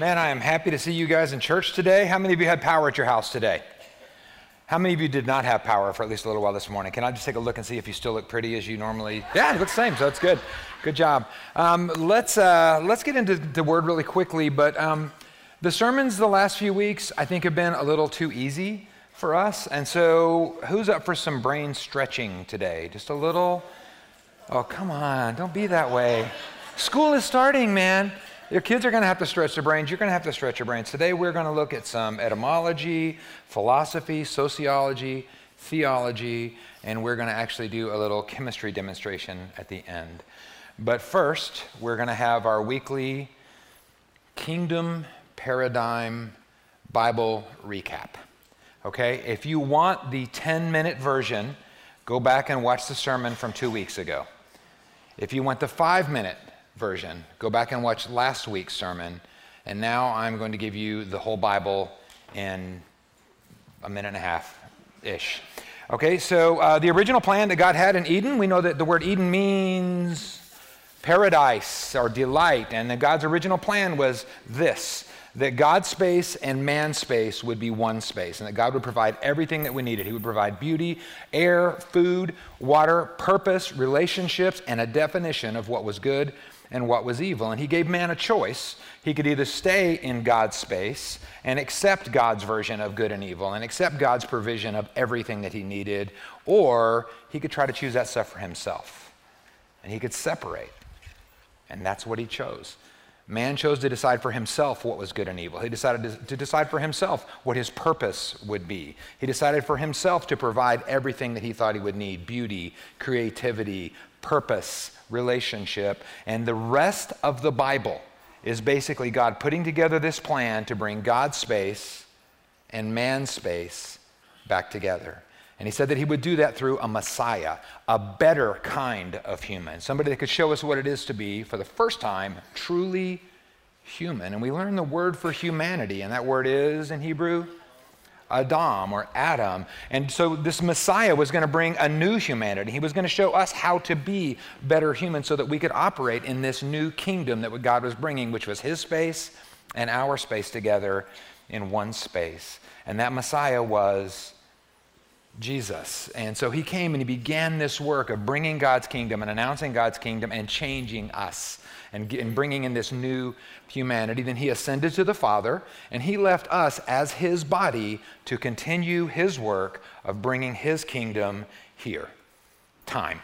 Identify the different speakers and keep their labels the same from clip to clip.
Speaker 1: Man, I am happy to see you guys in church today. How many of you had power at your house today? How many of you did not have power for at least a little while this morning? Can I just take a look and see if you still look pretty as you normally? Yeah, it looks the same, so that's good. Good job. Um, let's uh, let's get into the word really quickly. But um, the sermons the last few weeks, I think, have been a little too easy for us. And so, who's up for some brain stretching today? Just a little. Oh, come on! Don't be that way. School is starting, man. Your kids are going to have to stretch their brains. You're going to have to stretch your brains. Today, we're going to look at some etymology, philosophy, sociology, theology, and we're going to actually do a little chemistry demonstration at the end. But first, we're going to have our weekly Kingdom Paradigm Bible recap. Okay? If you want the 10 minute version, go back and watch the sermon from two weeks ago. If you want the five minute version. Go back and watch last week's sermon. And now I'm going to give you the whole Bible in a minute and a half ish. Okay, so uh, the original plan that God had in Eden, we know that the word Eden means paradise or delight. And that God's original plan was this that God's space and man's space would be one space, and that God would provide everything that we needed. He would provide beauty, air, food, water, purpose, relationships, and a definition of what was good and what was evil. And he gave man a choice. He could either stay in God's space and accept God's version of good and evil and accept God's provision of everything that he needed, or he could try to choose that stuff for himself. And he could separate. And that's what he chose. Man chose to decide for himself what was good and evil. He decided to, decide for himself what his purpose would be. He decided for himself to provide everything that he thought he would need beauty, creativity, purpose, relationship. And the rest of the Bible is basically God putting together this plan to bring God's space and man's space back together. And he said that he would do that through a Messiah, a better kind of human, somebody that could show us what it is to be, for the first time, truly human. And we learn the word for humanity, and that word is in Hebrew Adam or Adam. And so this Messiah was going to bring a new humanity. He was going to show us how to be better humans so that we could operate in this new kingdom that God was bringing, which was his space and our space together in one space. And that Messiah was Jesus. And so he came and he began this work of bringing God's kingdom and announcing God's kingdom and changing us and, and bringing in this new humanity. Then he ascended to the Father, and he left us as his body to continue his work of bringing his kingdom here. Time.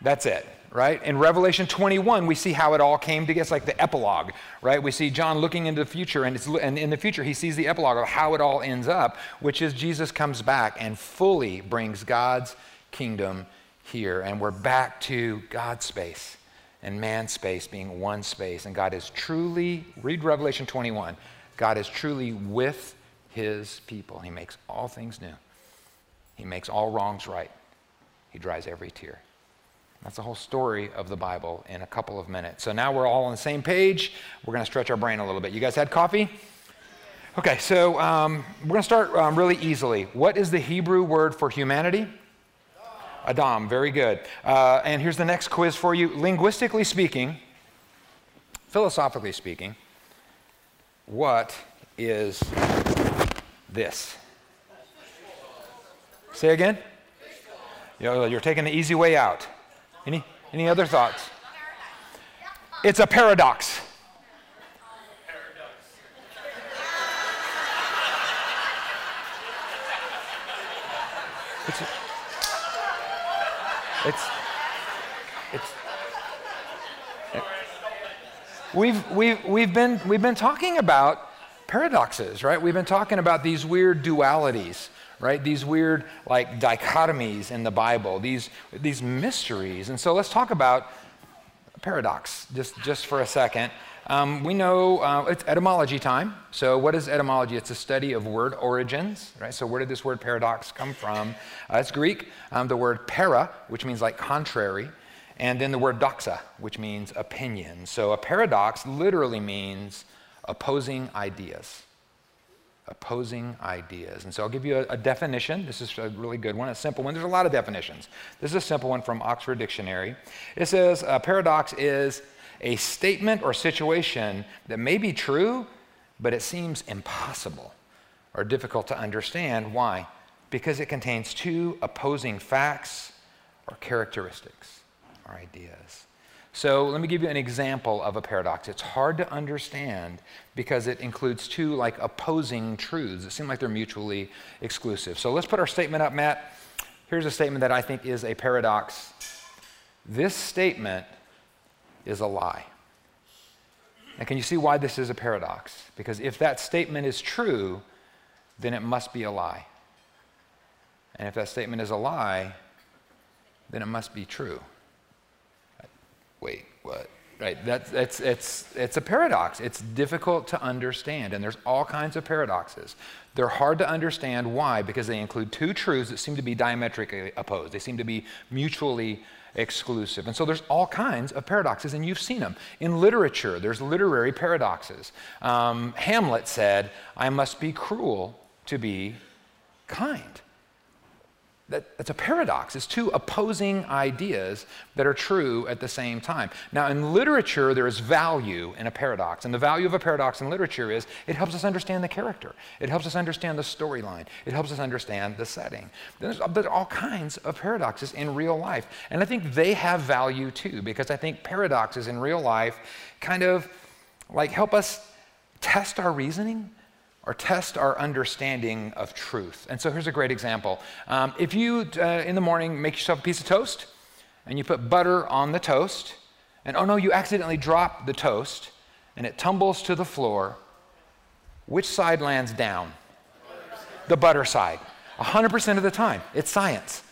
Speaker 1: That's it, right? In Revelation 21, we see how it all came together. It's like the epilogue, right? We see John looking into the future, and, and in the future, he sees the epilogue of how it all ends up, which is Jesus comes back and fully brings God's kingdom here. And we're back to God's space and man space being one space. And God is truly, read Revelation 21, God is truly with his people. He makes all things new, he makes all wrongs right, he dries every tear. That's the whole story of the Bible in a couple of minutes. So now we're all on the same page. We're going to stretch our brain a little bit. You guys had coffee? Okay, so um, we're going to start um, really easily. What is the Hebrew word for humanity? Adam, very good. Uh, and here's the next quiz for you. Linguistically speaking, philosophically speaking, what is this? Say again? You're taking the easy way out. Any, any other thoughts? It's a paradox. It's a, it's, it's, we've, we've, we've, been, we've been talking about paradoxes, right? We've been talking about these weird dualities, right? These weird, like, dichotomies in the Bible, these, these mysteries. And so let's talk about paradox just, just for a second. Um, we know uh, it's etymology time. So, what is etymology? It's a study of word origins, right? So, where did this word paradox come from? Uh, it's Greek. Um, the word para, which means like contrary, and then the word doxa, which means opinion. So, a paradox literally means opposing ideas. Opposing ideas. And so, I'll give you a, a definition. This is a really good one, a simple one. There's a lot of definitions. This is a simple one from Oxford Dictionary. It says a paradox is a statement or situation that may be true, but it seems impossible or difficult to understand. Why? Because it contains two opposing facts or characteristics or ideas. So let me give you an example of a paradox. It's hard to understand because it includes two like opposing truths It seems like they're mutually exclusive. So let's put our statement up, Matt. Here's a statement that I think is a paradox. This statement is a lie. And can you see why this is a paradox? Because if that statement is true, then it must be a lie. And if that statement is a lie, then it must be true wait, what? Right, that's, that's, it's, it's a paradox. It's difficult to understand, and there's all kinds of paradoxes. They're hard to understand. Why? Because they include two truths that seem to be diametrically opposed. They seem to be mutually exclusive. And so there's all kinds of paradoxes, and you've seen them. In literature, there's literary paradoxes. Um, Hamlet said, I must be cruel to be kind. That, that's a paradox. It's two opposing ideas that are true at the same time. Now, in literature, there is value in a paradox. And the value of a paradox in literature is it helps us understand the character, it helps us understand the storyline, it helps us understand the setting. There's, there's all kinds of paradoxes in real life. And I think they have value too, because I think paradoxes in real life kind of like help us test our reasoning or test our understanding of truth. And so here's a great example. Um, if you, uh, in the morning, make yourself a piece of toast and you put butter on the toast, and oh no, you accidentally drop the toast and it tumbles to the floor, which side lands down? The butter side. 100% of the time. It's science.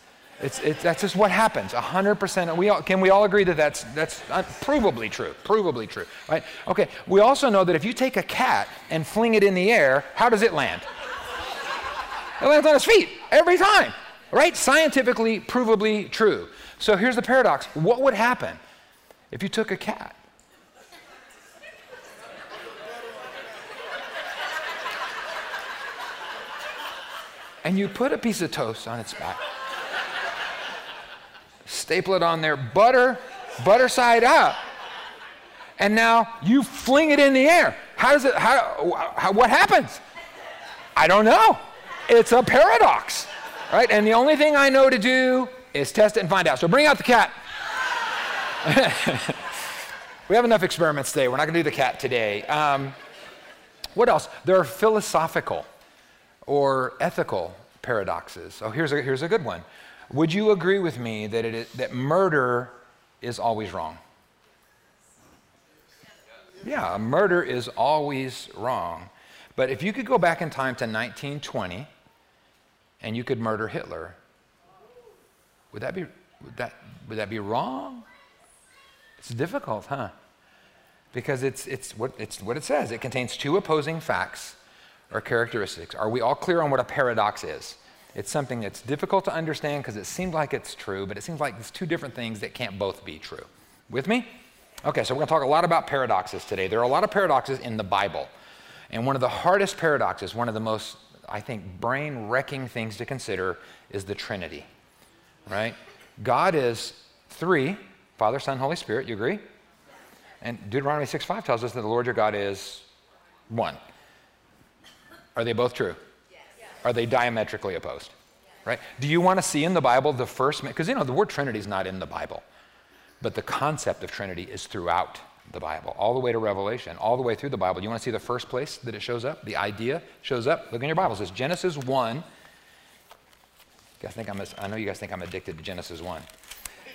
Speaker 1: It's, that's just what happens, 100%. We all, can we all agree that that's, that's provably true? Provably true, right? Okay, we also know that if you take a cat and fling it in the air, how does it land? it lands on its feet every time, right? Scientifically, provably true. So here's the paradox what would happen if you took a cat? and you put a piece of toast on its back staple it on there, butter, butter side up. And now you fling it in the air. How does it, how, how, what happens? I don't know. It's a paradox, right? And the only thing I know to do is test it and find out. So bring out the cat. we have enough experiments today. We're not going to do the cat today. Um, what else? There are philosophical or ethical paradoxes. Oh, here's a, here's a good one. Would you agree with me that, it is, that murder is always wrong? Yeah, murder is always wrong. But if you could go back in time to 1920 and you could murder Hitler, would that be, would that, would that be wrong? It's difficult, huh? Because it's, it's, what, it's what it says. It contains two opposing facts or characteristics. Are we all clear on what a paradox is? It's something that's difficult to understand because it seems like it's true, but it seems like it's two different things that can't both be true. With me? Okay, so we're going to talk a lot about paradoxes today. There are a lot of paradoxes in the Bible. And one of the hardest paradoxes, one of the most, I think, brain wrecking things to consider is the Trinity. Right? God is three Father, Son, Holy Spirit. You agree? And Deuteronomy 6 5 tells us that the Lord your God is one. Are they both true? Are they diametrically opposed? Right? Do you want to see in the Bible the first, because you know, the word Trinity is not in the Bible, but the concept of Trinity is throughout the Bible, all the way to Revelation, all the way through the Bible. You want to see the first place that it shows up? The idea shows up? Look in your Bible. It says Genesis 1. You guys think I'm, I know you guys think I'm addicted to Genesis 1.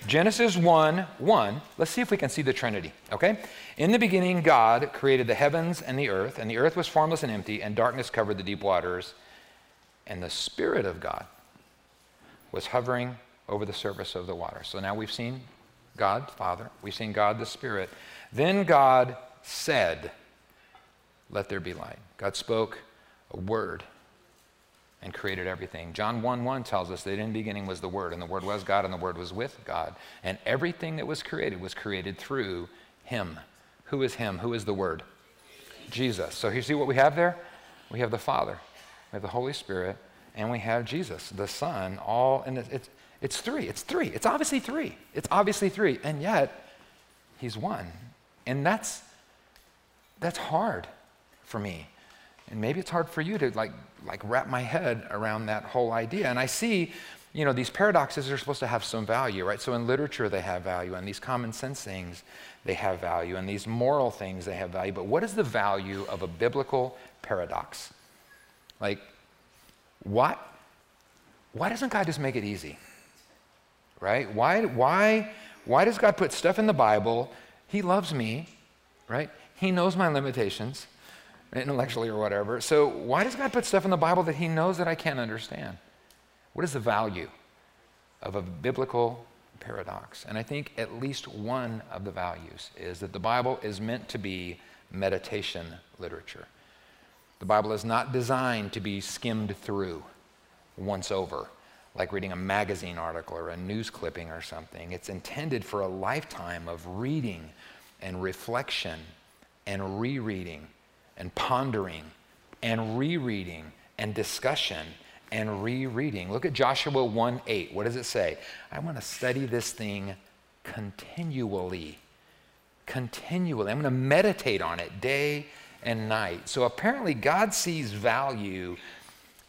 Speaker 1: Genesis 1 1, let's see if we can see the Trinity, okay? In the beginning, God created the heavens and the earth, and the earth was formless and empty, and darkness covered the deep waters, and the Spirit of God was hovering over the surface of the water. So now we've seen God, Father, we've seen God, the Spirit. Then God said, Let there be light. God spoke a word and created everything. John 1 1 tells us that in the beginning was the Word, and the Word was God, and the Word was with God. And everything that was created was created through Him. Who is Him? Who is the Word? Jesus. So you see what we have there? We have the Father, we have the Holy Spirit, and we have Jesus, the Son, all this. It's, it's three. It's three. It's obviously three. It's obviously three. And yet, He's one. And that's, that's hard for me. And maybe it's hard for you to like, like wrap my head around that whole idea. And I see, you know, these paradoxes are supposed to have some value, right? So in literature, they have value, and these common sense things, they have value, and these moral things, they have value. But what is the value of a biblical paradox? Like, why, why doesn't God just make it easy? Right? Why, why, why does God put stuff in the Bible? He loves me, right? He knows my limitations, intellectually or whatever. So why does God put stuff in the Bible that He knows that I can't understand? What is the value of a biblical paradox? And I think at least one of the values is that the Bible is meant to be meditation literature. The Bible is not designed to be skimmed through once over, like reading a magazine article or a news clipping or something. It's intended for a lifetime of reading and reflection and rereading and pondering and rereading and discussion and rereading. Look at Joshua 1 8. What does it say? I want to study this thing continually. Continually. I'm going to meditate on it day and night. So apparently, God sees value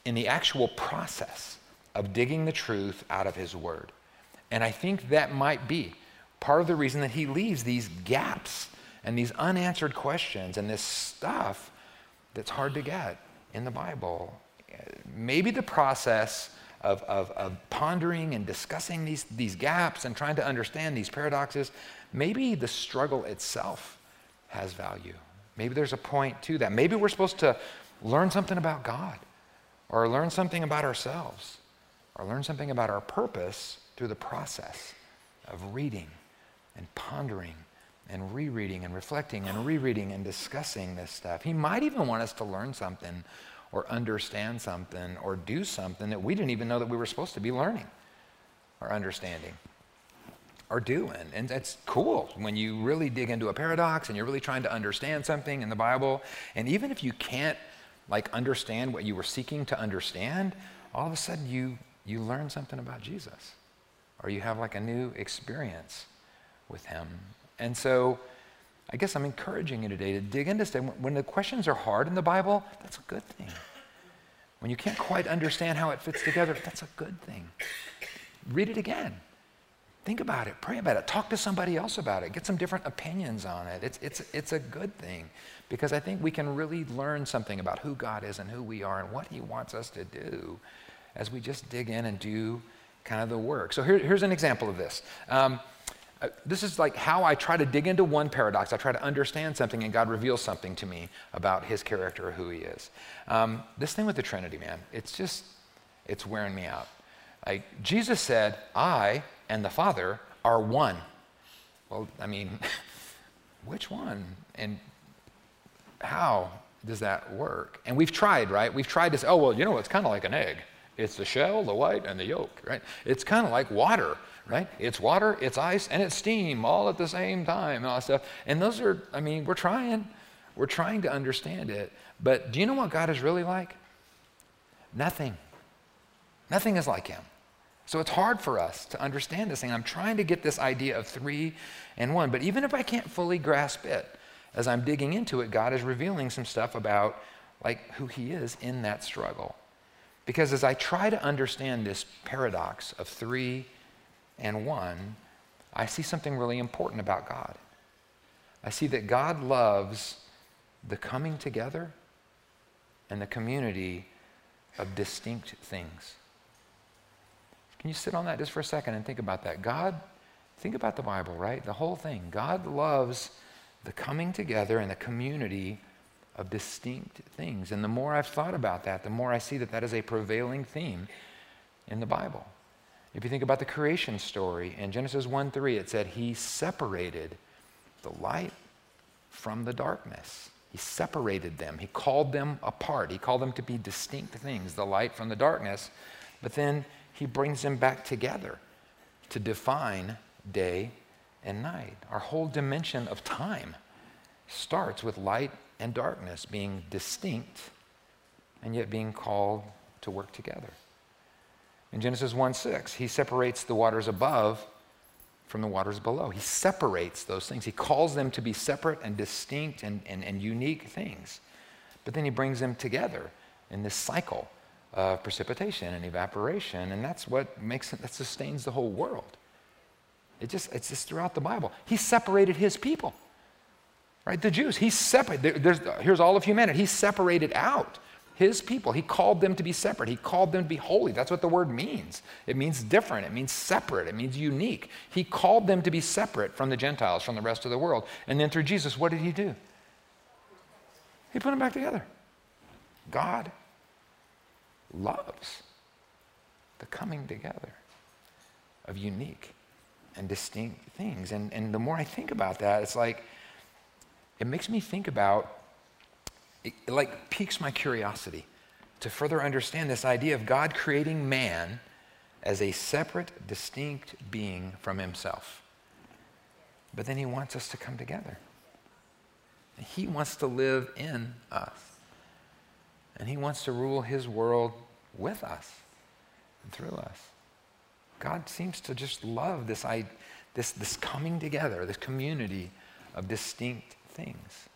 Speaker 1: in the actual process of digging the truth out of His Word. And I think that might be part of the reason that He leaves these gaps and these unanswered questions and this stuff that's hard to get in the Bible. Maybe the process of, of, of pondering and discussing these, these gaps and trying to understand these paradoxes, maybe the struggle itself has value. Maybe there's a point to that. Maybe we're supposed to learn something about God or learn something about ourselves or learn something about our purpose through the process of reading and pondering and rereading and reflecting and rereading and discussing this stuff. He might even want us to learn something or understand something or do something that we didn't even know that we were supposed to be learning or understanding are doing. And that's cool when you really dig into a paradox and you're really trying to understand something in the Bible. And even if you can't like understand what you were seeking to understand, all of a sudden you you learn something about Jesus. Or you have like a new experience with him. And so I guess I'm encouraging you today to dig into stuff. When the questions are hard in the Bible, that's a good thing. When you can't quite understand how it fits together, that's a good thing. Read it again. Think about it, pray about it, talk to somebody else about it, get some different opinions on it. It's, it's, it's a good thing because I think we can really learn something about who God is and who we are and what He wants us to do as we just dig in and do kind of the work. So here, here's an example of this. Um, uh, this is like how I try to dig into one paradox. I try to understand something, and God reveals something to me about His character or who He is. Um, this thing with the Trinity, man, it's just, it's wearing me out. Like Jesus said, I and the Father are one. Well, I mean, which one? And how does that work? And we've tried, right? We've tried to say, oh, well, you know, it's kind of like an egg. It's the shell, the white, and the yolk, right? It's kind of like water, right? It's water, it's ice, and it's steam all at the same time and all that stuff. And those are, I mean, we're trying. We're trying to understand it. But do you know what God is really like? Nothing. Nothing is like him. So it's hard for us to understand this thing. I'm trying to get this idea of three and one. But even if I can't fully grasp it, as I'm digging into it, God is revealing some stuff about like who he is in that struggle. Because as I try to understand this paradox of three and one, I see something really important about God. I see that God loves the coming together and the community of distinct things. Can you sit on that just for a second and think about that? God, think about the Bible, right? The whole thing. God loves the coming together and the community of distinct things. And the more I've thought about that, the more I see that that is a prevailing theme in the Bible. If you think about the creation story in Genesis 1 3, it said, He separated the light from the darkness. He separated them. He called them apart. He called them to be distinct things, the light from the darkness. But then he brings them back together to define day and night. Our whole dimension of time starts with light and darkness being distinct and yet being called to work together. In Genesis 1 6, he separates the waters above from the waters below. He separates those things. He calls them to be separate and distinct and, and, and unique things. But then he brings them together in this cycle of precipitation and evaporation, and that's what makes it, that sustains the whole world. It just, it's just throughout the Bible. He separated his people, right? The Jews. He separated, there's, here's all of humanity. He separated out his people. He called them to be separate. He called them to be holy. That's what the word means. It means different. It means separate. It means unique. He called them to be separate from the Gentiles, from the rest of the world. And then through Jesus, what did he do? He put them back together. God loves the coming together of unique and distinct things. And, and the more I think about that, it's like, it makes me think about, it, it like piques my curiosity to further understand this idea of God creating man as a separate, distinct being from himself. But then he wants us to come together. He wants to live in us. And he wants to rule his world with us and through us. God seems to just love this, this, this coming together, this community of distinct things.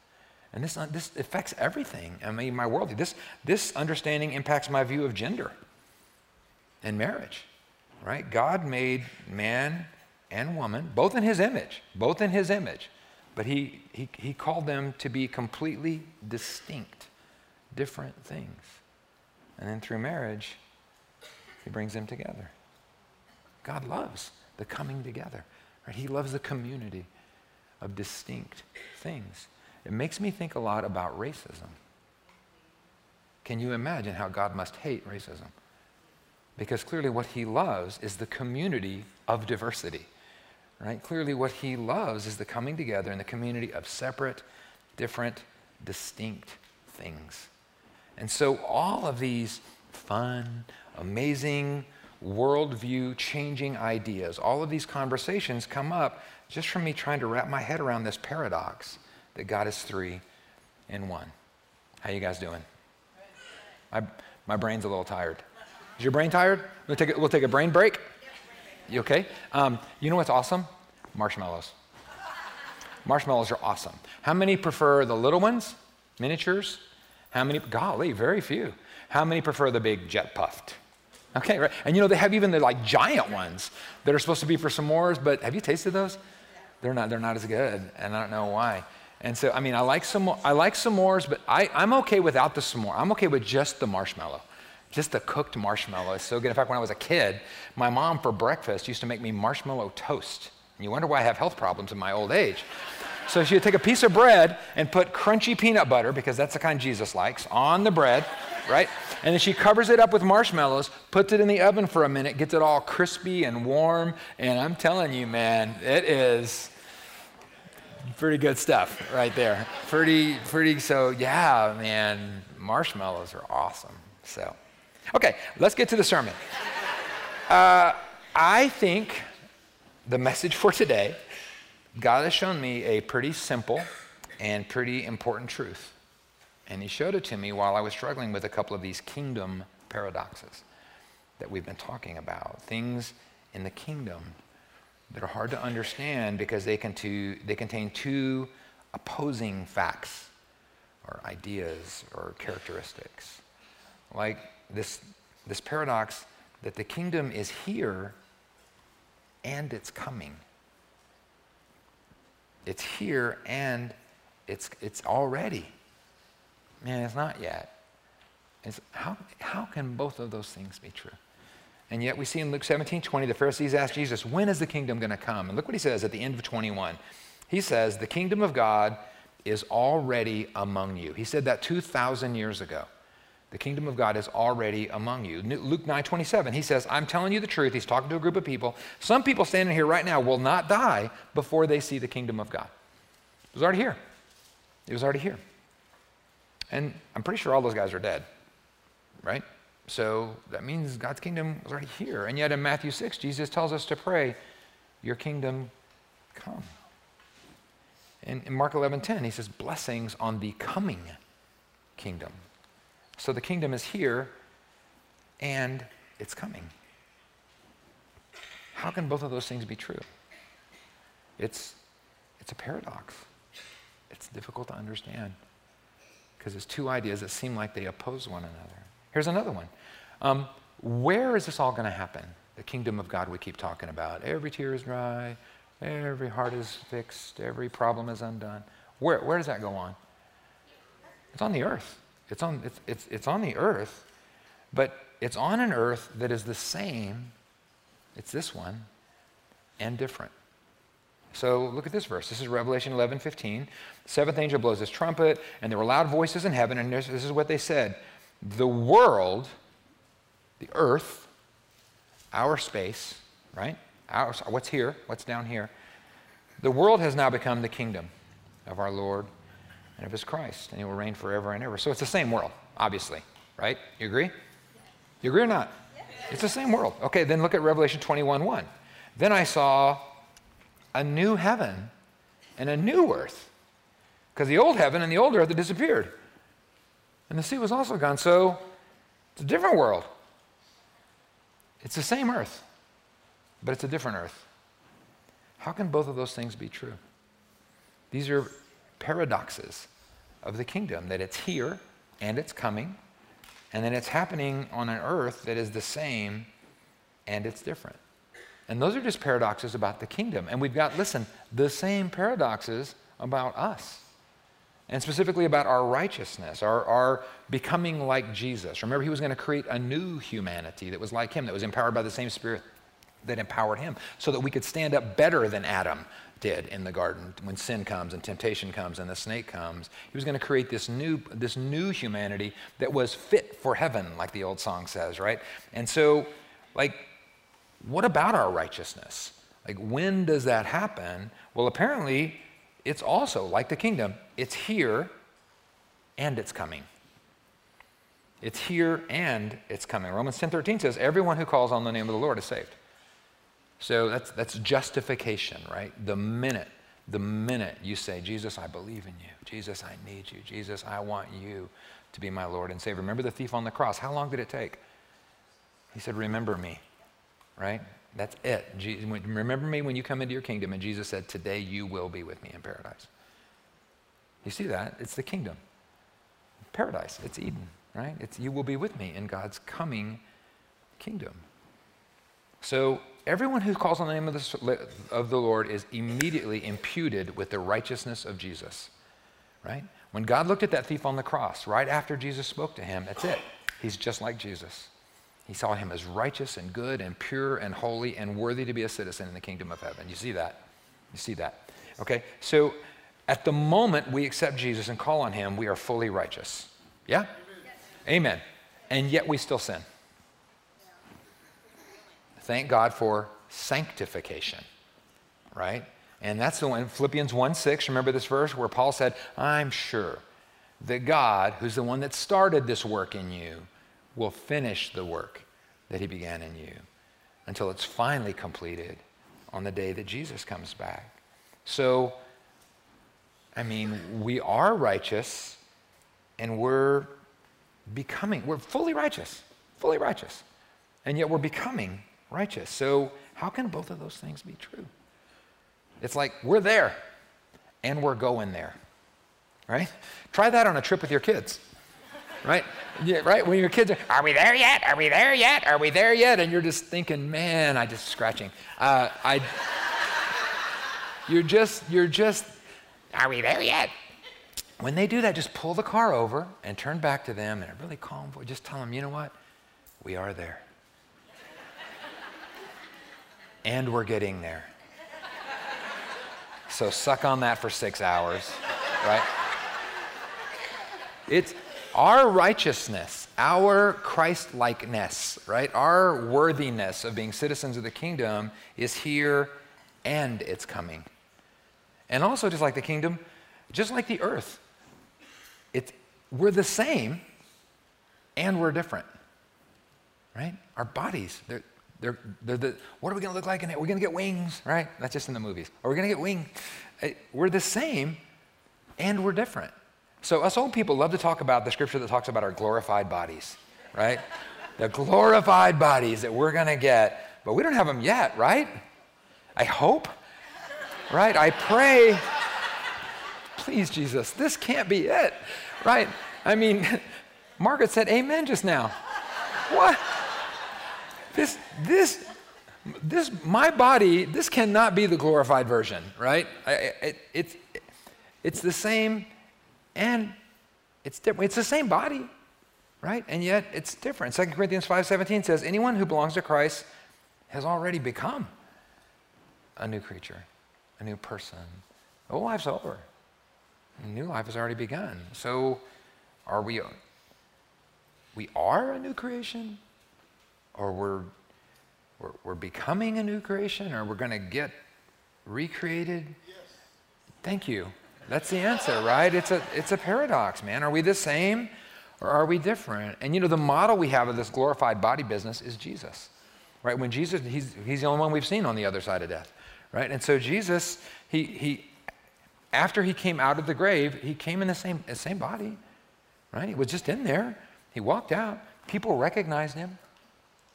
Speaker 1: And this, uh, this affects everything. I mean, my world. This, this understanding impacts my view of gender and marriage, right? God made man and woman, both in his image, both in his image, but he, he, he called them to be completely distinct, different things. And then through marriage, he brings them together. God loves the coming together. Right? He loves the community of distinct things. It makes me think a lot about racism. Can you imagine how God must hate racism? Because clearly, what he loves is the community of diversity. Right? Clearly, what he loves is the coming together in the community of separate, different, distinct things. And so, all of these fun, amazing, worldview changing ideas. All of these conversations come up just from me trying to wrap my head around this paradox that God is three in one. How you guys doing? My, my brain's a little tired. Is your brain tired? We'll take a, we'll take a brain break. You okay? Um, you know what's awesome? Marshmallows. Marshmallows are awesome. How many prefer the little ones, miniatures? How many? Golly, very few. How many prefer the big jet puffed? Okay, right. And you know, they have even the like giant ones that are supposed to be for s'mores, but have you tasted those? They're not, they're not as good, and I don't know why. And so, I mean, I like some, I like s'mores, but I, I'm okay without the s'more. I'm okay with just the marshmallow, just the cooked marshmallow. It's so good. In fact, when I was a kid, my mom for breakfast used to make me marshmallow toast. And you wonder why I have health problems in my old age. So she would take a piece of bread and put crunchy peanut butter, because that's the kind Jesus likes, on the bread right? And then she covers it up with marshmallows, puts it in the oven for a minute, gets it all crispy and warm. And I'm telling you, man, it is pretty good stuff right there. Pretty, pretty, so yeah, man, marshmallows are awesome. So, okay, let's get to the sermon. Uh, I think the message for today, God has shown me a pretty simple and pretty important truth. And he showed it to me while I was struggling with a couple of these kingdom paradoxes that we've been talking about. Things in the kingdom that are hard to understand because they, they contain two opposing facts or ideas or characteristics. Like this, this paradox that the kingdom is here and it's coming. It's here and it's, it's already. Man, it's not yet. It's how, how can both of those things be true? And yet we see in Luke 17, 20, the Pharisees ask Jesus, when is the kingdom going to come? And look what he says at the end of 21. He says, the kingdom of God is already among you. He said that 2,000 years ago. The kingdom of God is already among you. Luke 9, 27, he says, I'm telling you the truth. He's talking to a group of people. Some people standing here right now will not die before they see the kingdom of God. It was already here. It was already here. And I'm pretty sure all those guys are dead, right? So that means God's kingdom is already here. And yet in Matthew 6, Jesus tells us to pray, Your kingdom come. And in Mark 11 10, he says, Blessings on the coming kingdom. So the kingdom is here and it's coming. How can both of those things be true? It's, it's a paradox. It's difficult to understand because it's two ideas that seem like they oppose one another. Here's another one. Um, where is this all going to happen? The kingdom of God we keep talking about. Every tear is dry, every heart is fixed, every problem is undone. Where, where does that go on? It's on the earth. It's on, it's, it's, it's on the earth, but it's on an earth that is the same, it's this one, and different. So look at this verse. This is Revelation 11 15. The seventh angel blows his trumpet, and there were loud voices in heaven, and this is what they said The world, the earth, our space, right? Our, what's here, what's down here, the world has now become the kingdom of our Lord and of his Christ, and he will reign forever and ever. So it's the same world, obviously, right? You agree? You agree or not? It's the same world. Okay, then look at Revelation 21 1. Then I saw a new heaven and a new earth. Because the old heaven and the old earth had disappeared. And the sea was also gone. So it's a different world. It's the same earth, but it's a different earth. How can both of those things be true? These are paradoxes of the kingdom that it's here and it's coming, and then it's happening on an earth that is the same and it's different. And those are just paradoxes about the kingdom. And we've got, listen, the same paradoxes about us. And specifically about our righteousness, our, our becoming like Jesus. Remember, he was going to create a new humanity that was like him, that was empowered by the same spirit that empowered him, so that we could stand up better than Adam did in the garden when sin comes and temptation comes and the snake comes. He was going to create this new, this new humanity that was fit for heaven, like the old song says, right? And so, like, what about our righteousness? Like, when does that happen? Well, apparently, it's also like the kingdom, it's here and it's coming. It's here and it's coming. Romans 10 13 says, Everyone who calls on the name of the Lord is saved. So that's, that's justification, right? The minute, the minute you say, Jesus, I believe in you. Jesus, I need you. Jesus, I want you to be my Lord and Savior. Remember the thief on the cross. How long did it take? He said, Remember me right? That's it. Jesus, remember me when you come into your kingdom. And Jesus said, Today you will be with me in paradise. You see that? It's the kingdom. Paradise. It's Eden, right? It's you will be with me in God's coming kingdom. So everyone who calls on the name of the, of the Lord is immediately imputed with the righteousness of Jesus, right? When God looked at that thief on the cross, right after Jesus spoke to him, that's it. He's just like Jesus. He saw him as righteous and good and pure and holy and worthy to be a citizen in the kingdom of heaven. You see that? You see that? Okay? So at the moment we accept Jesus and call on him, we are fully righteous. Yeah? Amen. And yet we still sin. Thank God for sanctification, right? And that's the one, Philippians 1 6, remember this verse where Paul said, I'm sure that God, who's the one that started this work in you, will finish the work that he began in you until it's finally completed on the day that Jesus comes back. So, I mean, we are righteous and we're becoming, we're fully righteous, fully righteous. And yet we're becoming righteous. So, how can both of those things be true? It's like we're there and we're going there, right? Try that on a trip with your kids right? Yeah, right? When your kids are, are we there yet? Are we there yet? Are we there yet? And you're just thinking, man, I just scratching. Uh, I, you're just, you're just, are we there yet? When they do that, just pull the car over and turn back to them in a really calm voice. Just tell them, you know what? We are there. And we're getting there. So suck on that for six hours, right? It's, our righteousness, our Christ likeness, right? Our worthiness of being citizens of the kingdom is here and it's coming. And also, just like the kingdom, just like the earth, it's, we're the same and we're different, right? Our bodies, they're, they're, they're the, what are we going to look like in it? We're going to get wings, right? That's just in the movies. Are we going to get wings? Eh, we're the same and we're different. So, us old people love to talk about the scripture that talks about our glorified bodies, right? the glorified bodies that we're going to get, but we don't have them yet, right? I hope, right? I pray, please, Jesus, this can't be it, right? I mean, Margaret said amen just now. What? This, this, this, my body, this cannot be the glorified version, right? I, it, it's, it's the same and it's different. It's the same body, right? And yet it's different. 2 Corinthians 5.17 says, anyone who belongs to Christ has already become a new creature, a new person. The old life's over. A new life has already begun. So are we, we are a new creation? Or we're, we're, we're becoming a new creation? Or we're going to get recreated? Yes. Thank you. That's the answer, right? It's a, it's a paradox, man. Are we the same or are we different? And you know, the model we have of this glorified body business is Jesus, right? When Jesus, he's, he's the only one we've seen on the other side of death, right? And so Jesus, he, he, after he came out of the grave, he came in the same, the same body, right? He was just in there. He walked out. People recognized him,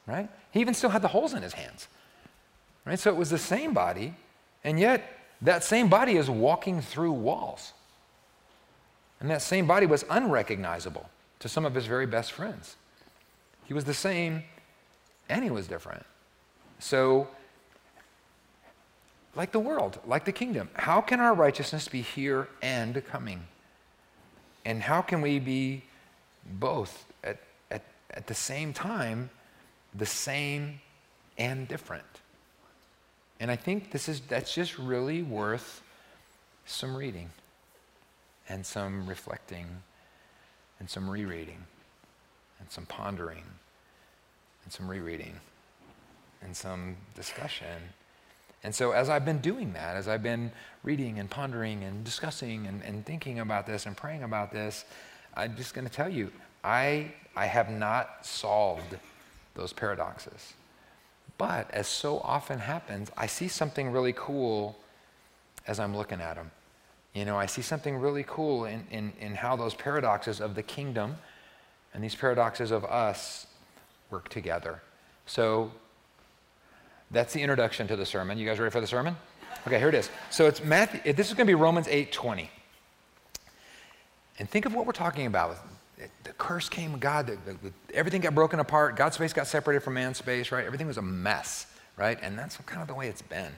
Speaker 1: right? He even still had the holes in his hands, right? So it was the same body, and yet that same body is walking through walls. And that same body was unrecognizable to some of his very best friends. He was the same and he was different. So, like the world, like the kingdom, how can our righteousness be here and coming? And how can we be both at, at, at the same time, the same and different? And I think this is, that's just really worth some reading and some reflecting and some rereading and some pondering and some rereading and some discussion. And so, as I've been doing that, as I've been reading and pondering and discussing and, and thinking about this and praying about this, I'm just going to tell you, I, I have not solved those paradoxes. But as so often happens, I see something really cool as I'm looking at them. You know, I see something really cool in, in, in how those paradoxes of the kingdom and these paradoxes of us work together. So that's the introduction to the sermon. You guys ready for the sermon? Okay, here it is. So it's Matthew, this is going to be Romans 8 20. And think of what we're talking about the curse came, God, the, the, everything got broken apart. God's space got separated from man's space, right? Everything was a mess, right? And that's kind of the way it's been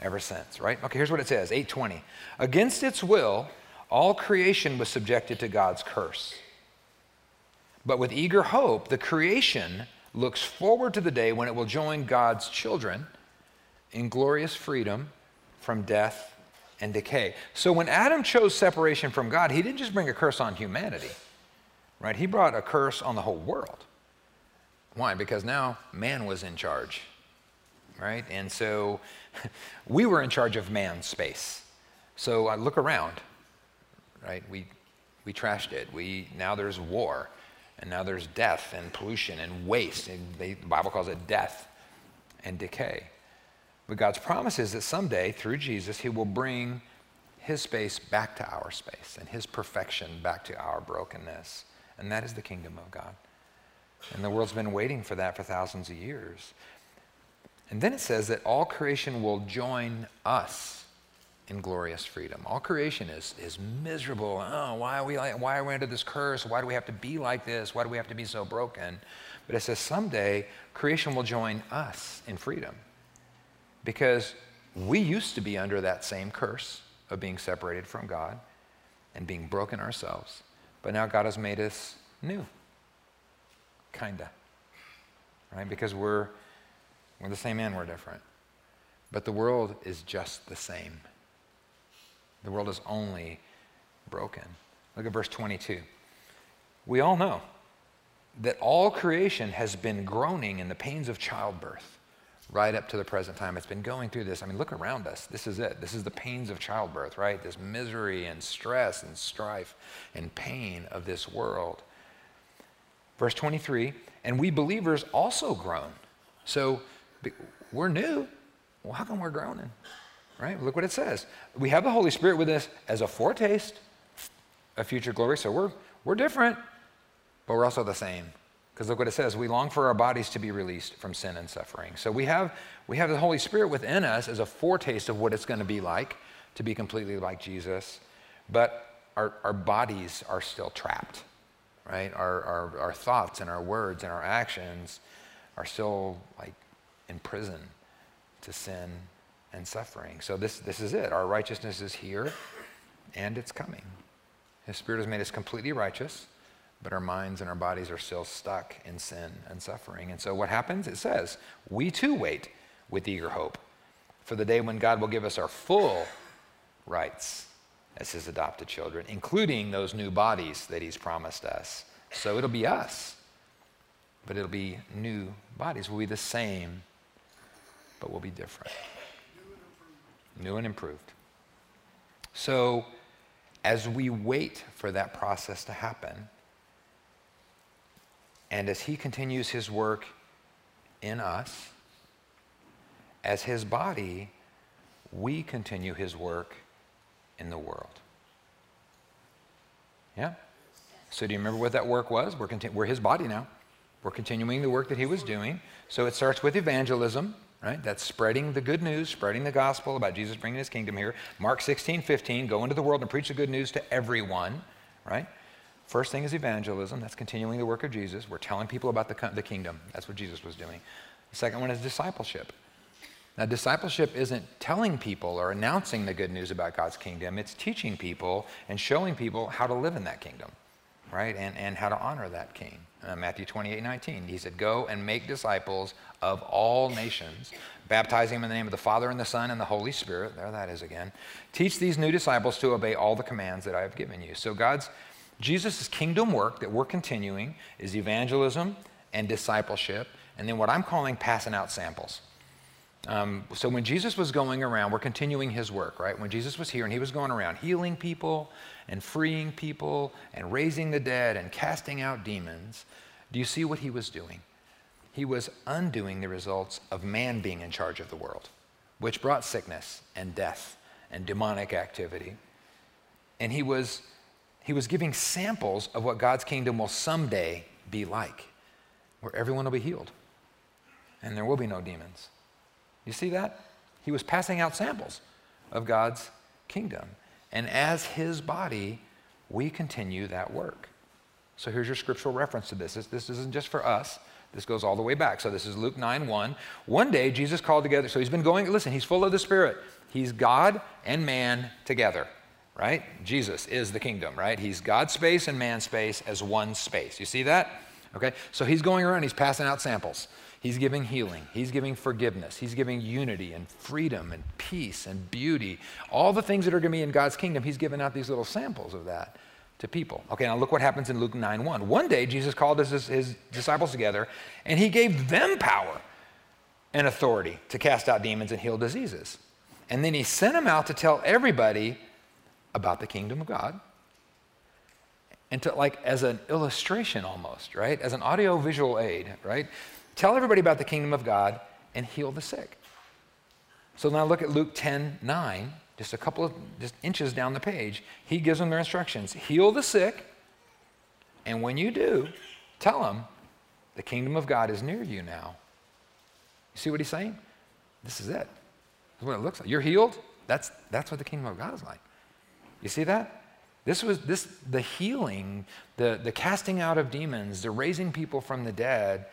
Speaker 1: ever since, right? Okay, here's what it says 820. Against its will, all creation was subjected to God's curse. But with eager hope, the creation looks forward to the day when it will join God's children in glorious freedom from death and decay. So when Adam chose separation from God, he didn't just bring a curse on humanity right? He brought a curse on the whole world. Why? Because now man was in charge, right? And so we were in charge of man's space. So I look around, right? We, we trashed it. We, now there's war, and now there's death and pollution and waste. And they, the Bible calls it death and decay. But God's promise is that someday, through Jesus, He will bring His space back to our space and His perfection back to our brokenness and that is the kingdom of God. And the world's been waiting for that for thousands of years. And then it says that all creation will join us in glorious freedom. All creation is, is miserable. Oh, why are, we like, why are we under this curse? Why do we have to be like this? Why do we have to be so broken? But it says someday creation will join us in freedom because we used to be under that same curse of being separated from God and being broken ourselves. But now God has made us new. Kinda. Right? Because we're we're the same and we're different. But the world is just the same. The world is only broken. Look at verse 22. We all know that all creation has been groaning in the pains of childbirth right up to the present time. It's been going through this. I mean, look around us. This is it. This is the pains of childbirth, right? This misery and stress and strife and pain of this world. Verse 23 and we believers also groan. So we're new. Well, how come we're groaning? Right? Look what it says. We have the Holy Spirit with us as a foretaste of future glory. So we're, we're different, but we're also the same. Because look what it says we long for our bodies to be released from sin and suffering. So we have, we have the Holy Spirit within us as a foretaste of what it's going to be like to be completely like Jesus. But our, our bodies are still trapped, right? Our, our, our thoughts and our words and our actions are still like in prison to sin and suffering. So this, this is it. Our righteousness is here and it's coming. His Spirit has made us completely righteous, but our minds and our bodies are still stuck in sin and suffering. And so what happens? It says, we too wait with eager hope for the day when God will give us our full rights as his adopted children, including those new bodies that he's promised us. So it'll be us, but it'll be new bodies. We'll be the same, but we'll be different. New and improved. So as we wait for that process to happen, and as he continues his work in us, as his body, we continue his work in the world. Yeah? So, do you remember what that work was? We're, conti- we're his body now. We're continuing the work that he was doing. So, it starts with evangelism, right? That's spreading the good news, spreading the gospel about Jesus bringing his kingdom here. Mark 16, 15, go into the world and preach the good news to everyone, right? First thing is evangelism. That's continuing the work of Jesus. We're telling people about the, the kingdom. That's what Jesus was doing. The second one is discipleship. Now, discipleship isn't telling people or announcing the good news about God's kingdom, it's teaching people and showing people how to live in that kingdom, right? And, and how to honor that king. Uh, Matthew 28 19, he said, Go and make disciples of all nations, baptizing them in the name of the Father and the Son and the Holy Spirit. There that is again. Teach these new disciples to obey all the commands that I have given you. So, God's, Jesus' kingdom work that we're continuing is evangelism and discipleship, and then what I'm calling passing out samples. Um, so when Jesus was going around, we're continuing his work, right? When Jesus was here and he was going around healing people and freeing people and raising the dead and casting out demons, do you see what he was doing? He was undoing the results of man being in charge of the world, which brought sickness and death and demonic activity. And he was, he was giving samples of what God's kingdom will someday be like, where everyone will be healed and there will be no demons you see that? He was passing out samples of God's kingdom. And as his body, we continue that work. So here's your scriptural reference to this. This, this isn't just for us. This goes all the way back. So this is Luke 9 1. One day, Jesus called together. So he's been going, listen, he's full of the Spirit. He's God and man together, right? Jesus is the kingdom, right? He's God space and man space as one space. You see that? Okay? So he's going around, he's passing out samples. He's giving healing. He's giving forgiveness. He's giving unity and freedom and peace and beauty. All the things that are going to be in God's kingdom, he's giving out these little samples of that to people. Okay, now look what happens in Luke 9 1. One day, Jesus called his, his disciples together and he gave them power and authority to cast out demons and heal diseases. And then he sent them out to tell everybody about the kingdom of God and to like as an illustration almost, right? As an audio visual aid, right? Tell everybody about the kingdom of God and heal the sick. So now look at Luke 10 9, just a couple of just inches down the page. He gives them their instructions heal the sick, and when you do, tell them the kingdom of God is near you now. You see what he's saying? This is it. This is what it looks like. You're healed? That's, that's what the kingdom of God is like. You see that? This was this the healing, the, the casting out of demons, the raising people from the dead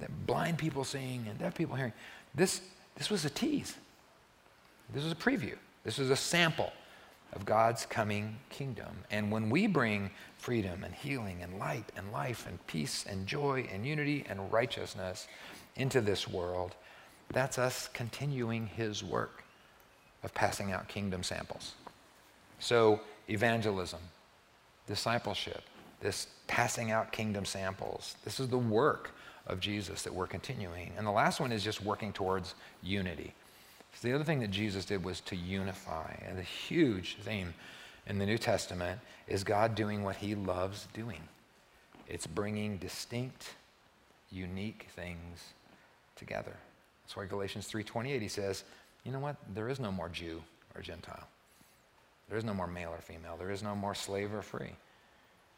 Speaker 1: the blind people seeing and deaf people hearing. This, this was a tease. This was a preview. This was a sample of God's coming kingdom. And when we bring freedom and healing and light and life and peace and joy and unity and righteousness into this world, that's us continuing his work of passing out kingdom samples. So, evangelism, discipleship, this passing out kingdom samples, this is the work of Jesus that we're continuing. And the last one is just working towards unity. So the other thing that Jesus did was to unify. And the huge theme in the New Testament is God doing what he loves doing. It's bringing distinct, unique things together. That's why Galatians 3:28 he says, "You know what? There is no more Jew or Gentile. There is no more male or female. There is no more slave or free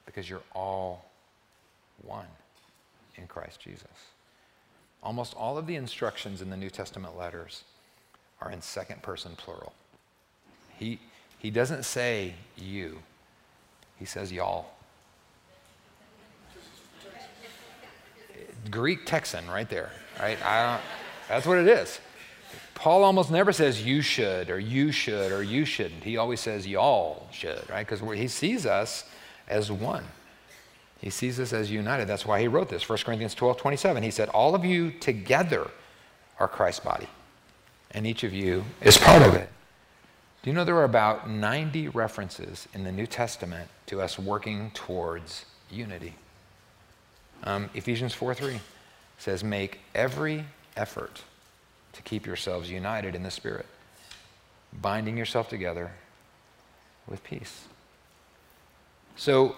Speaker 1: because you're all one." in Christ Jesus. Almost all of the instructions in the New Testament letters are in second person plural. He, he doesn't say you, he says y'all. Greek Texan right there, right? that's what it is. Paul almost never says you should or you should or you shouldn't. He always says y'all should, right? Because he sees us as one. He sees us as united. That's why he wrote this. 1 Corinthians 12 27. He said, All of you together are Christ's body, and each of you is part of it. Do you know there are about 90 references in the New Testament to us working towards unity? Um, Ephesians 4 3 says, Make every effort to keep yourselves united in the Spirit, binding yourself together with peace. So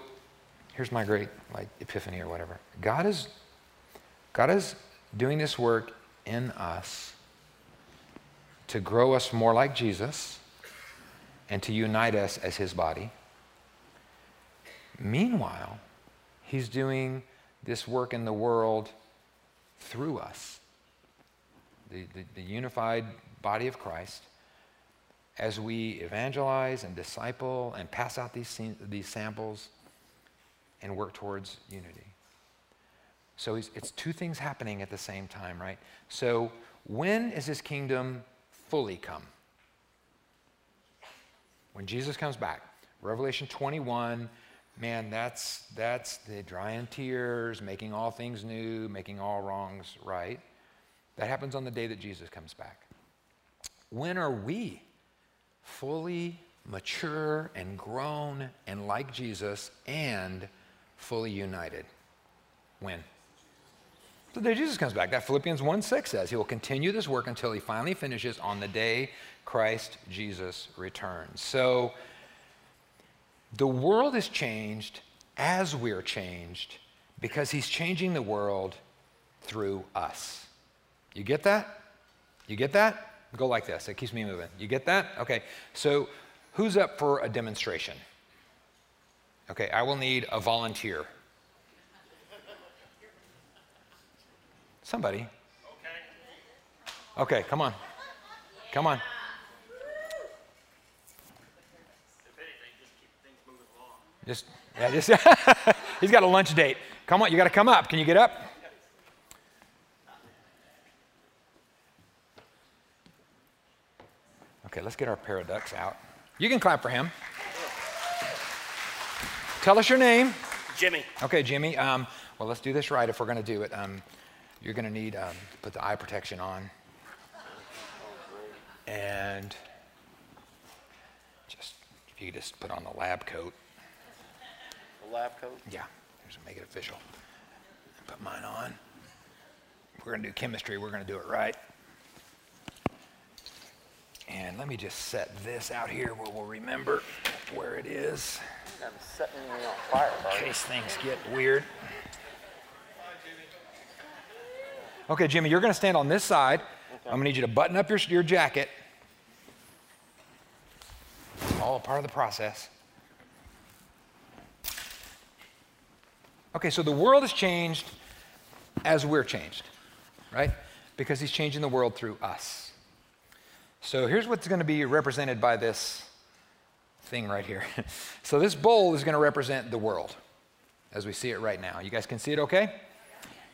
Speaker 1: here's my great like epiphany or whatever. God is God is doing this work in us to grow us more like Jesus and to unite us as his body. Meanwhile, he's doing this work in the world through us, the, the, the unified body of Christ, as we evangelize and disciple and pass out these, these samples and work towards unity. So it's two things happening at the same time, right? So when is his kingdom fully come? When Jesus comes back. Revelation 21 man, that's, that's the drying tears, making all things new, making all wrongs right. That happens on the day that Jesus comes back. When are we fully mature and grown and like Jesus and fully united? When? The day Jesus comes back. That Philippians 1 6 says he will continue this work until he finally finishes on the day Christ Jesus returns. So, the world is changed as we're changed because he's changing the world through us. You get that? You get that? Go like this. It keeps me moving. You get that? Okay. So, who's up for a demonstration? Okay, I will need a volunteer. Somebody. Okay. Okay, come on. Come on. Just, yeah, just, he's got a lunch date. Come on, you got to come up. Can you get up? Okay, let's get our pair of ducks out. You can clap for him. Tell us your name.
Speaker 2: Jimmy.
Speaker 1: Okay, Jimmy. Um, well, let's do this right if we're going to do it. Um, you're going to need um, to put the eye protection on. And just, if you just put on the lab coat The
Speaker 2: lab coat?
Speaker 1: Yeah, here's make it official. Put mine on. We're going to do chemistry. We're going to do it right. And let me just set this out here where we'll remember where it is.
Speaker 2: I'm setting me on fire, buddy.
Speaker 1: In case things get weird. Okay, Jimmy, you're going to stand on this side. Okay. I'm going to need you to button up your, your jacket. It's all a part of the process. Okay, so the world has changed as we're changed, right? Because he's changing the world through us. So here's what's going to be represented by this thing right here. so this bowl is going to represent the world as we see it right now. You guys can see it okay?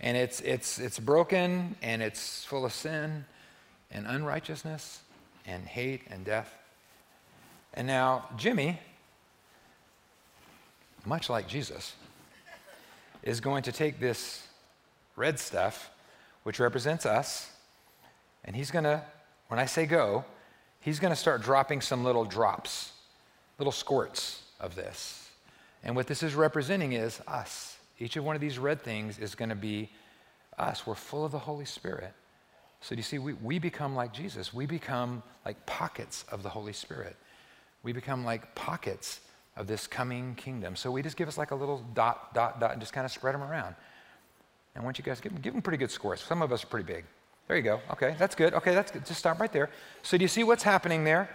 Speaker 1: And it's, it's, it's broken and it's full of sin and unrighteousness and hate and death. And now, Jimmy, much like Jesus, is going to take this red stuff, which represents us, and he's going to, when I say go, he's going to start dropping some little drops, little squirts of this. And what this is representing is us. Each of one of these red things is going to be us. We're full of the Holy Spirit. So, do you see, we, we become like Jesus. We become like pockets of the Holy Spirit. We become like pockets of this coming kingdom. So we just give us like a little dot, dot, dot, and just kind of spread them around. And once you guys give them, give them pretty good scores. Some of us are pretty big. There you go. Okay, that's good. Okay, that's good. Just stop right there. So do you see what's happening there?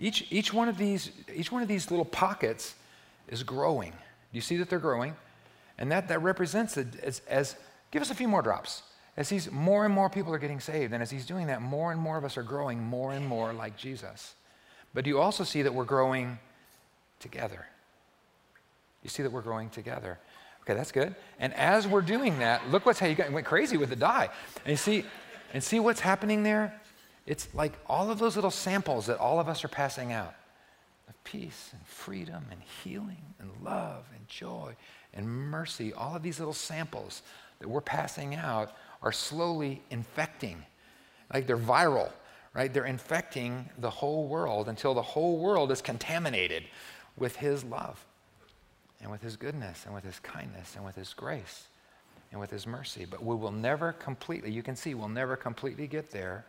Speaker 1: Each, each, one of these, each one of these little pockets is growing. Do you see that they're growing? And that, that represents it as, as, Give us a few more drops. As he's more and more people are getting saved, and as he's doing that, more and more of us are growing more and more like Jesus. But you also see that we're growing together? You see that we're growing together. Okay, that's good. And as we're doing that, look what's how you got, went crazy with the dye. And you see, and see what's happening there? It's like all of those little samples that all of us are passing out of peace and freedom and healing and love and joy and mercy. All of these little samples that we're passing out are slowly infecting, like they're viral, right? They're infecting the whole world until the whole world is contaminated with His love and with His goodness and with His kindness and with His grace and with His mercy. But we will never completely, you can see, we'll never completely get there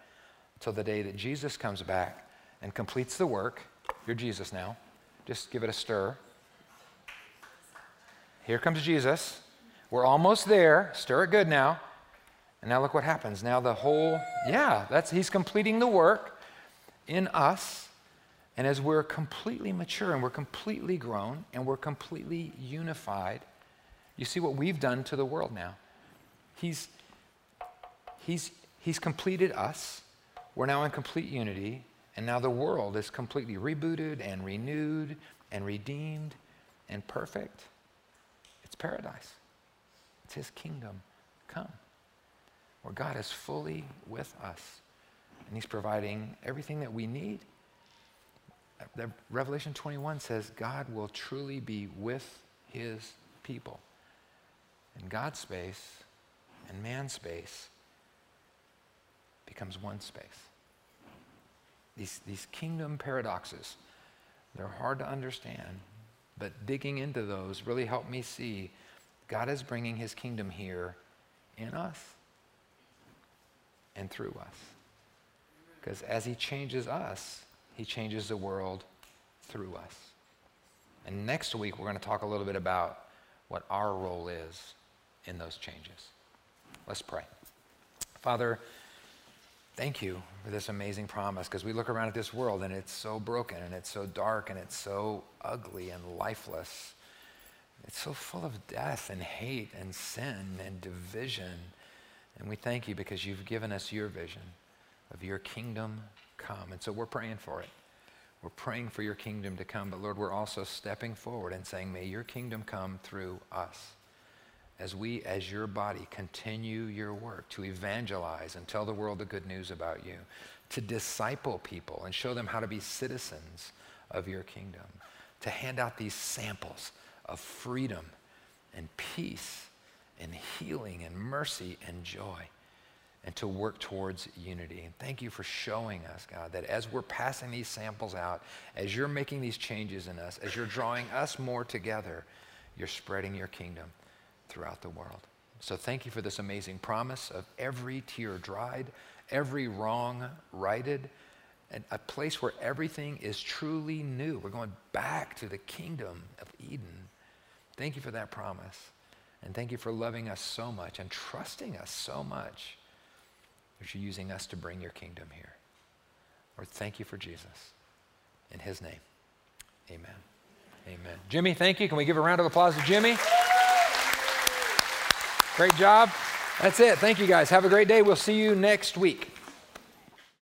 Speaker 1: until the day that Jesus comes back and completes the work. You're Jesus now. Just give it a stir. Here comes Jesus. We're almost there. Stir it good now. And now look what happens. Now the whole, yeah, that's he's completing the work in us. And as we're completely mature and we're completely grown and we're completely unified, you see what we've done to the world now. He's he's he's completed us. We're now in complete unity, and now the world is completely rebooted and renewed and redeemed and perfect. It's paradise. It's his kingdom come where God is fully with us and He's providing everything that we need. Revelation 21 says God will truly be with His people. And God's space and man's space becomes one space. These, these kingdom paradoxes, they're hard to understand, but digging into those really helped me see God is bringing his kingdom here in us and through us. Because as He changes us, He changes the world through us. And next week, we're going to talk a little bit about what our role is in those changes. Let's pray. Father, thank you for this amazing promise because we look around at this world and it's so broken and it's so dark and it's so ugly and lifeless. It's so full of death and hate and sin and division and we thank you because you've given us your vision of your kingdom come. And so we're praying for it. We're praying for your kingdom to come. But Lord, we're also stepping forward and saying, may your kingdom come through us. As we, as your body, continue your work to evangelize and tell the world the good news about you, to disciple people and show them how to be citizens of your kingdom, to hand out these samples of freedom and peace and healing and mercy and joy and to work towards unity. And thank you for showing us, God, that as we're passing these samples out, as you're making these changes in us, as you're drawing us more together, you're spreading your kingdom throughout the world. So thank you for this amazing promise of every tear dried, every wrong righted, and a place where everything is truly new. We're going back to the kingdom of Eden. Thank you for that promise. And thank you for loving us so much and trusting us so much that you're using us to bring your kingdom here. Lord, thank you for Jesus. In his name, amen. Amen. Jimmy, thank you. Can we give a round of applause to Jimmy? Great job. That's it. Thank you guys. Have a great day. We'll see you next week.